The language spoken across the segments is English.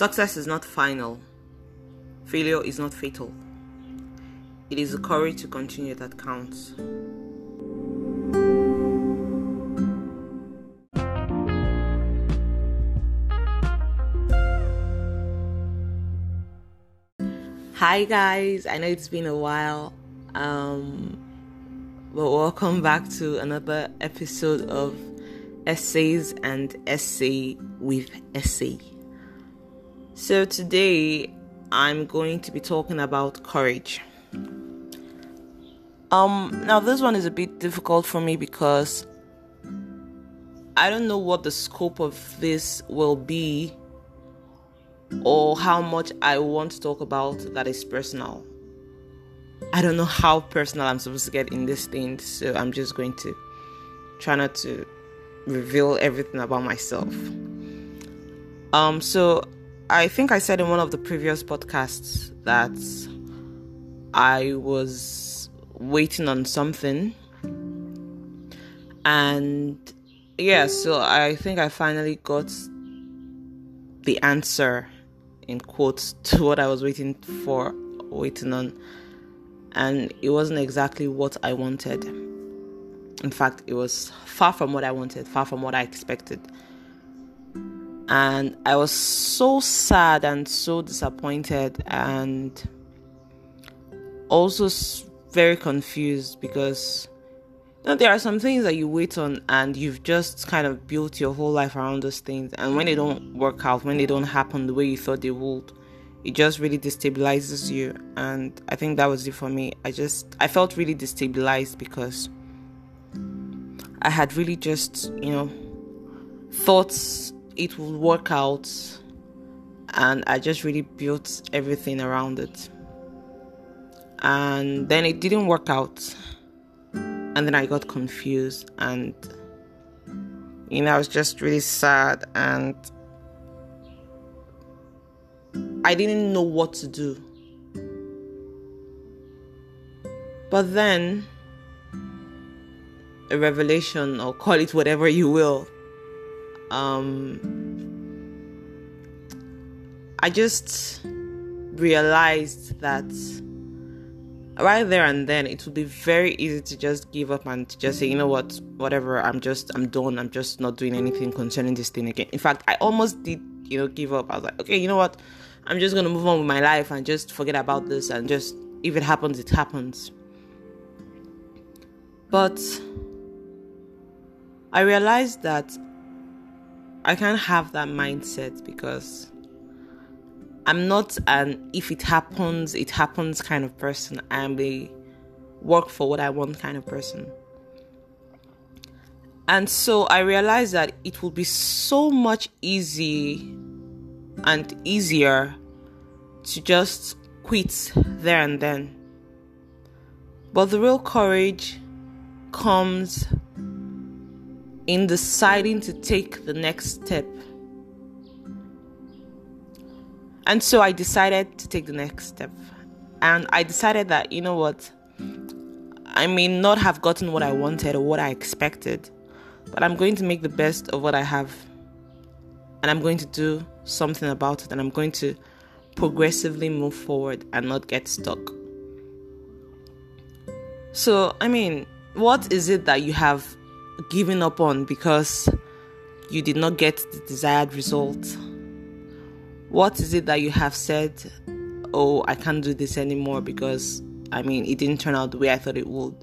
Success is not final, failure is not fatal. It is the courage to continue that counts. Hi guys, I know it's been a while. Um but welcome back to another episode of Essays and Essay with Essay. So today I'm going to be talking about courage. Um now this one is a bit difficult for me because I don't know what the scope of this will be or how much I want to talk about that is personal. I don't know how personal I'm supposed to get in this thing, so I'm just going to try not to reveal everything about myself. Um so I think I said in one of the previous podcasts that I was waiting on something. And yeah, so I think I finally got the answer in quotes to what I was waiting for, waiting on. And it wasn't exactly what I wanted. In fact, it was far from what I wanted, far from what I expected and I was so sad and so disappointed and also very confused because you know, there are some things that you wait on and you've just kind of built your whole life around those things. And when they don't work out when they don't happen the way you thought they would it just really destabilizes you. And i think that was it for me. I just i felt really destabilized because i had really just you know thoughts it would work out and I just really built everything around it. And then it didn't work out. And then I got confused and you know, I was just really sad and I didn't know what to do. But then a revelation or call it whatever you will um, I just realized that right there and then it would be very easy to just give up and to just say you know what? Whatever. I'm just i'm done. I'm just not doing anything concerning this thing again. In fact i almost did you know give up. I was like okay you know what? I'm just gonna move on with my life and just forget about this and just if it happens it happens. But i realized that I can't have that mindset because I'm not an if it happens, it happens kind of person. I'm a work for what I want kind of person. And so I realized that it would be so much easy and easier to just quit there and then. But the real courage comes in deciding to take the next step. And so I decided to take the next step. And I decided that, you know what, I may not have gotten what I wanted or what I expected, but I'm going to make the best of what I have. And I'm going to do something about it. And I'm going to progressively move forward and not get stuck. So, I mean, what is it that you have given up on because you did not get the desired result? What is it that you have said, oh, I can't do this anymore because, I mean, it didn't turn out the way I thought it would?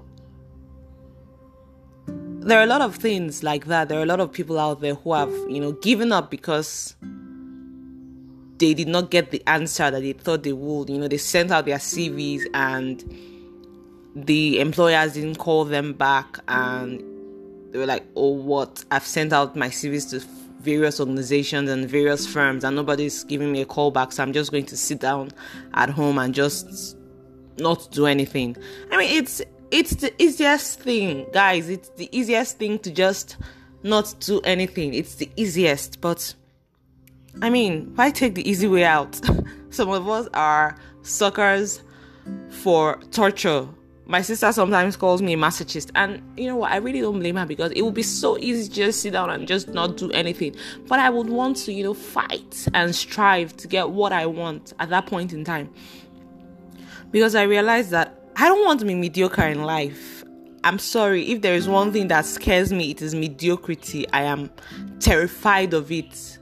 There are a lot of things like that. There are a lot of people out there who have, you know, given up because they did not get the answer that they thought they would. You know, they sent out their CVs and the employers didn't call them back and they were like, oh, what? I've sent out my CVs to various organizations and various firms, and nobody's giving me a call back. So I'm just going to sit down at home and just not do anything. I mean, it's it's the easiest thing, guys. It's the easiest thing to just not do anything. It's the easiest, but I mean, why take the easy way out? Some of us are suckers for torture my sister sometimes calls me a masochist, and you know what? I really don't blame her because it would be so easy to just sit down and just not do anything. But I would want to, you know, fight and strive to get what I want at that point in time because I realized that I don't want to be mediocre in life. I'm sorry, if there is one thing that scares me, it is mediocrity. I am terrified of it.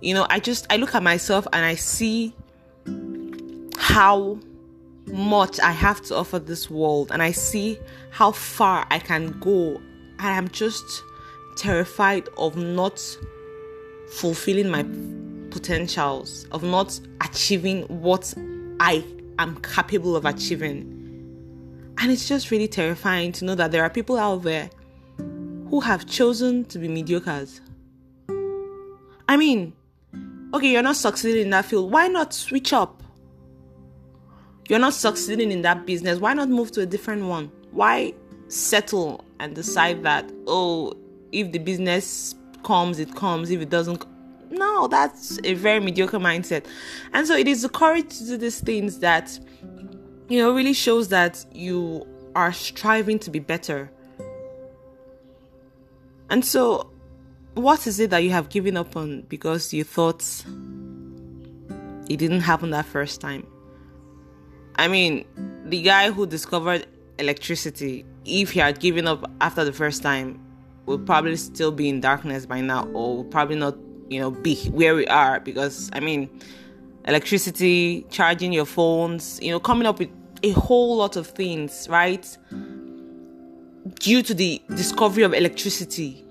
You know, I just I look at myself and I see how much I have to offer this world and I see how far I can go. I am just terrified of not fulfilling my potentials, of not achieving what I am capable of achieving. And it's just really terrifying to know that there are people out there who have chosen to be mediocres. I mean, okay, you're not succeeding in that field. Why not switch up? You're not succeeding in that business. Why not move to a different one? Why settle and decide that, oh, if the business comes, it comes. If it doesn't, no, that's a very mediocre mindset. And so it is the courage to do these things that, you know, really shows that you are striving to be better. And so, what is it that you have given up on because you thought it didn't happen that first time? I mean, the guy who discovered electricity, if he had given up after the first time, would probably still be in darkness by now, or probably not you know be where we are because i mean electricity charging your phones you know coming up with a whole lot of things right? Due to the discovery of electricity.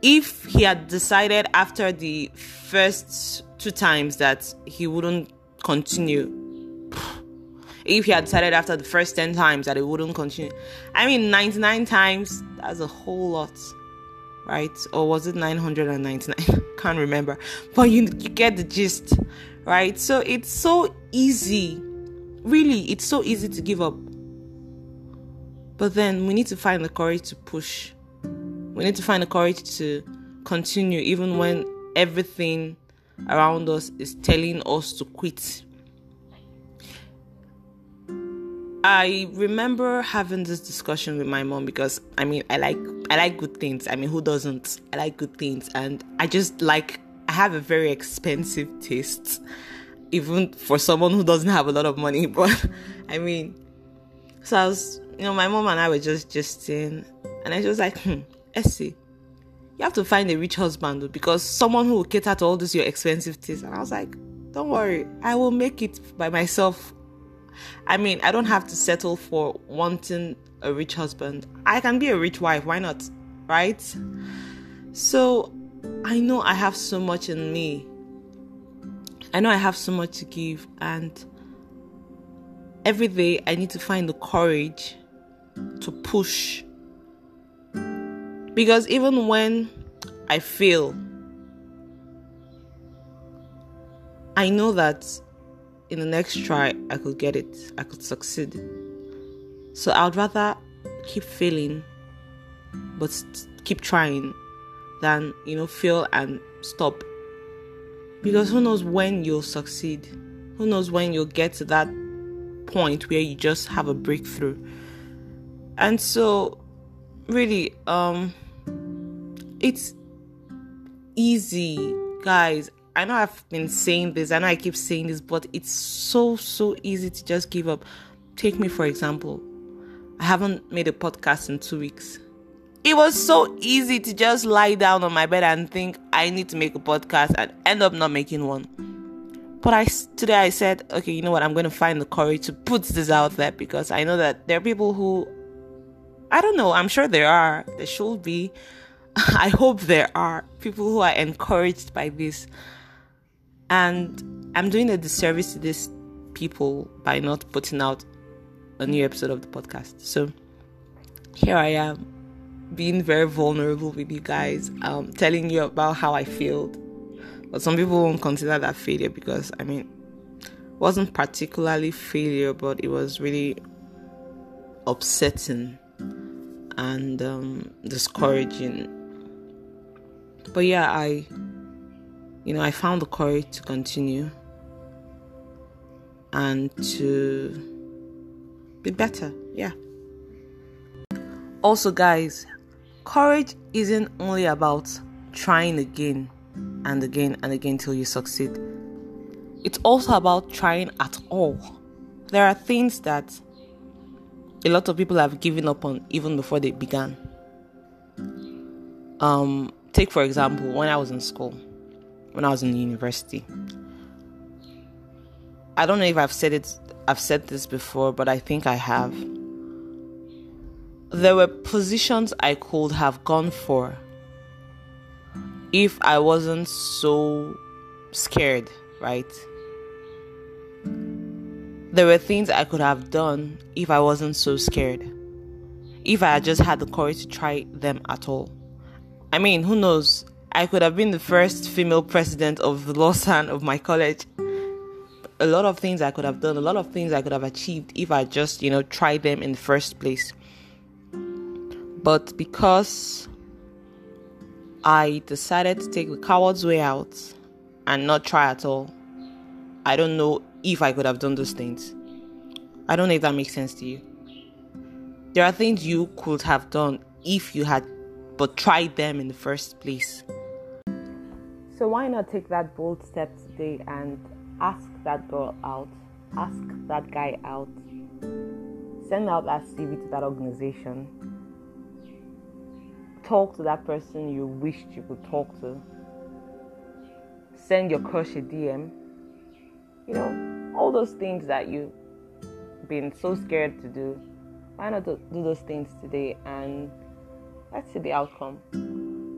If he had decided after the first two times that he wouldn't continue if he had decided after the first 10 times that it wouldn't continue i mean 99 times that's a whole lot right? Or was it 999? Can't remember. But you, you get the gist, right? So it's so easy. Really, it's so easy to give up. But then we need to find the courage to push. We need to find the courage to continue even when everything around us is telling us to quit. I remember having this discussion with my mom because I mean I like I like good things. I mean who doesn't? I like good things and I just like I have a very expensive taste even for someone who doesn't have a lot of money but I mean so I was you know my mom and I were just saying and I was like hmm Essie you have to find a rich husband because someone who will cater to all this your expensive taste and I was like don't worry I will make it by myself I mean, I don't have to settle for wanting a rich husband. I can be a rich wife. Why not? Right? So I know I have so much in me. I know I have so much to give, and every day I need to find the courage to push. Because even when I fail, I know that in the next try, I could get it, I could succeed. So I'd rather keep failing, but keep trying than, you know, fail and stop. Because who knows when you'll succeed? Who knows when you'll get to that point where you just have a breakthrough? And so, really, um, it's easy, guys. I know I've been saying this, I know I keep saying this, but it's so, so easy to just give up. Take me, for example. I haven't made a podcast in two weeks. It was so easy to just lie down on my bed and think I need to make a podcast and end up not making one. But I today I said, okay, you know what? I'm going to find the courage to put this out there because I know that there are people who I don't know, I'm sure there are. There should be. I hope there are people who are encouraged by this. And I'm doing a disservice to these people by not putting out a new episode of the podcast. So here I am, being very vulnerable with you guys, um, telling you about how I failed. But some people won't consider that failure because I mean, it wasn't particularly failure, but it was really upsetting and um, discouraging. But yeah, I you know, I found the courage to continue and to be better. Yeah. Also, guys, courage isn't only about trying again and again and again till you succeed. It's also about trying at all. There are things that a lot of people have given up on even before they began. Um, take for example, when I was in school, when I was in university. I don't know if I've said it I've said this before, but I think I have. There were positions I could have gone for if I wasn't so scared, right? There were things I could have done if I wasn't so scared. If I had just had the courage to try them at all. I mean, who knows? I could have been the first female president of the Lausanne of my college. A lot of things I could have done, a lot of things I could have achieved if I just, you know, tried them in the first place. But because I decided to take the coward's way out and not try at all. I don't know if I could have done those things. I don't know if that makes sense to you. There are things you could have done if you had but tried them in the first place. So why not take that bold step today and ask that girl out, ask that guy out, send out that CV to that organization, talk to that person you wished you could talk to. Send your crush a DM. You know, all those things that you've been so scared to do. Why not do those things today and let's see the outcome?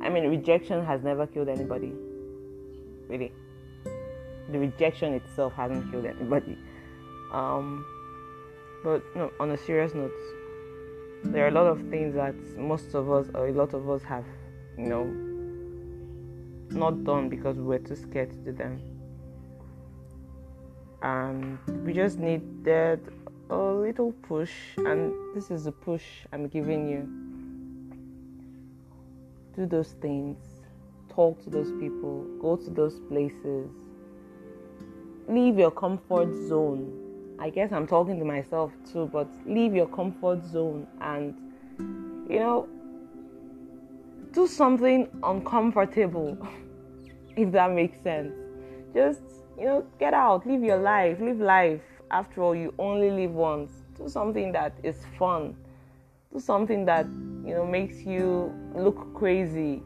I mean, rejection has never killed anybody. Really. The rejection itself hasn't killed anybody. Um, but no, on a serious note, there are a lot of things that most of us or a lot of us have, you know, not done because we were too scared to do them. And we just needed a little push, and this is the push I'm giving you. Do those things, talk to those people, go to those places, leave your comfort zone I guess I'm talking to myself too, but leave your comfort zone and, you know, do something uncomfortable, if that makes sense. Just, you know, get out, live your life, live life. After all, you only live once. Do something that is fun. Do something that, you know, makes you look crazy.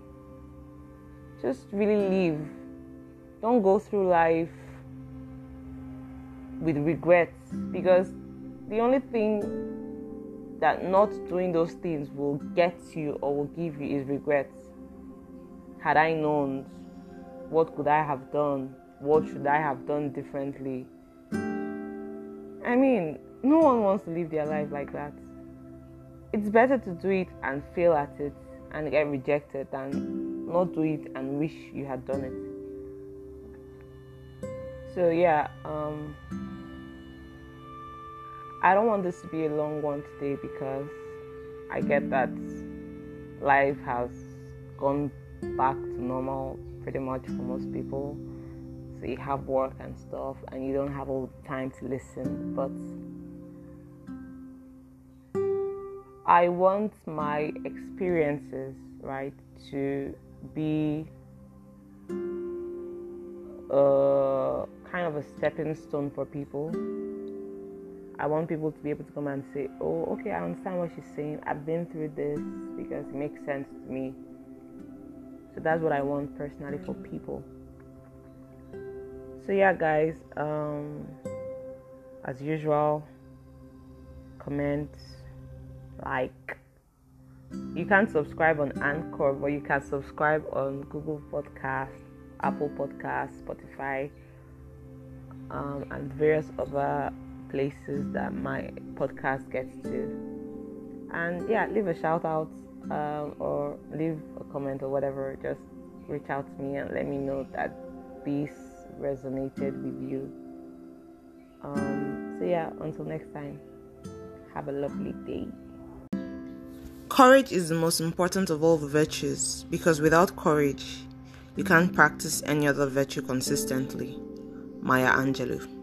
Just really live. Don't go through life with regrets because the only thing that not doing those things will get you or will give you is regrets. Had I known, what could I have done? What should I have done differently? I mean, no one wants to live their life like that. It's better to do it and fail at it and get rejected than not do it and wish you had done it. So yeah, um, I don't want this to be a long one today because I get that life has gone back to normal pretty much for most people. So you have work and stuff, and you don't have all the time to listen. But I want my experiences, right, to be a uh, kind of a stepping stone for people I want people to be able to come and say, oh, okay, I understand what she's saying. I've been through this because it makes sense to me. So that's what I want personally for people. So yeah, guys, um, as usual, comment, like. You can subscribe on Anchor, but you can subscribe on Google Podcast, Apple Podcast, Spotify, um, and various other places that my podcast gets to. And yeah, leave a shout out um, or leave a comment or whatever. Just reach out to me and let me know that this resonated with you. Um, so yeah, until next time, have a lovely day. Courage is the most important of all the virtues because without courage, you can't practice any other virtue consistently. Maya Angelou.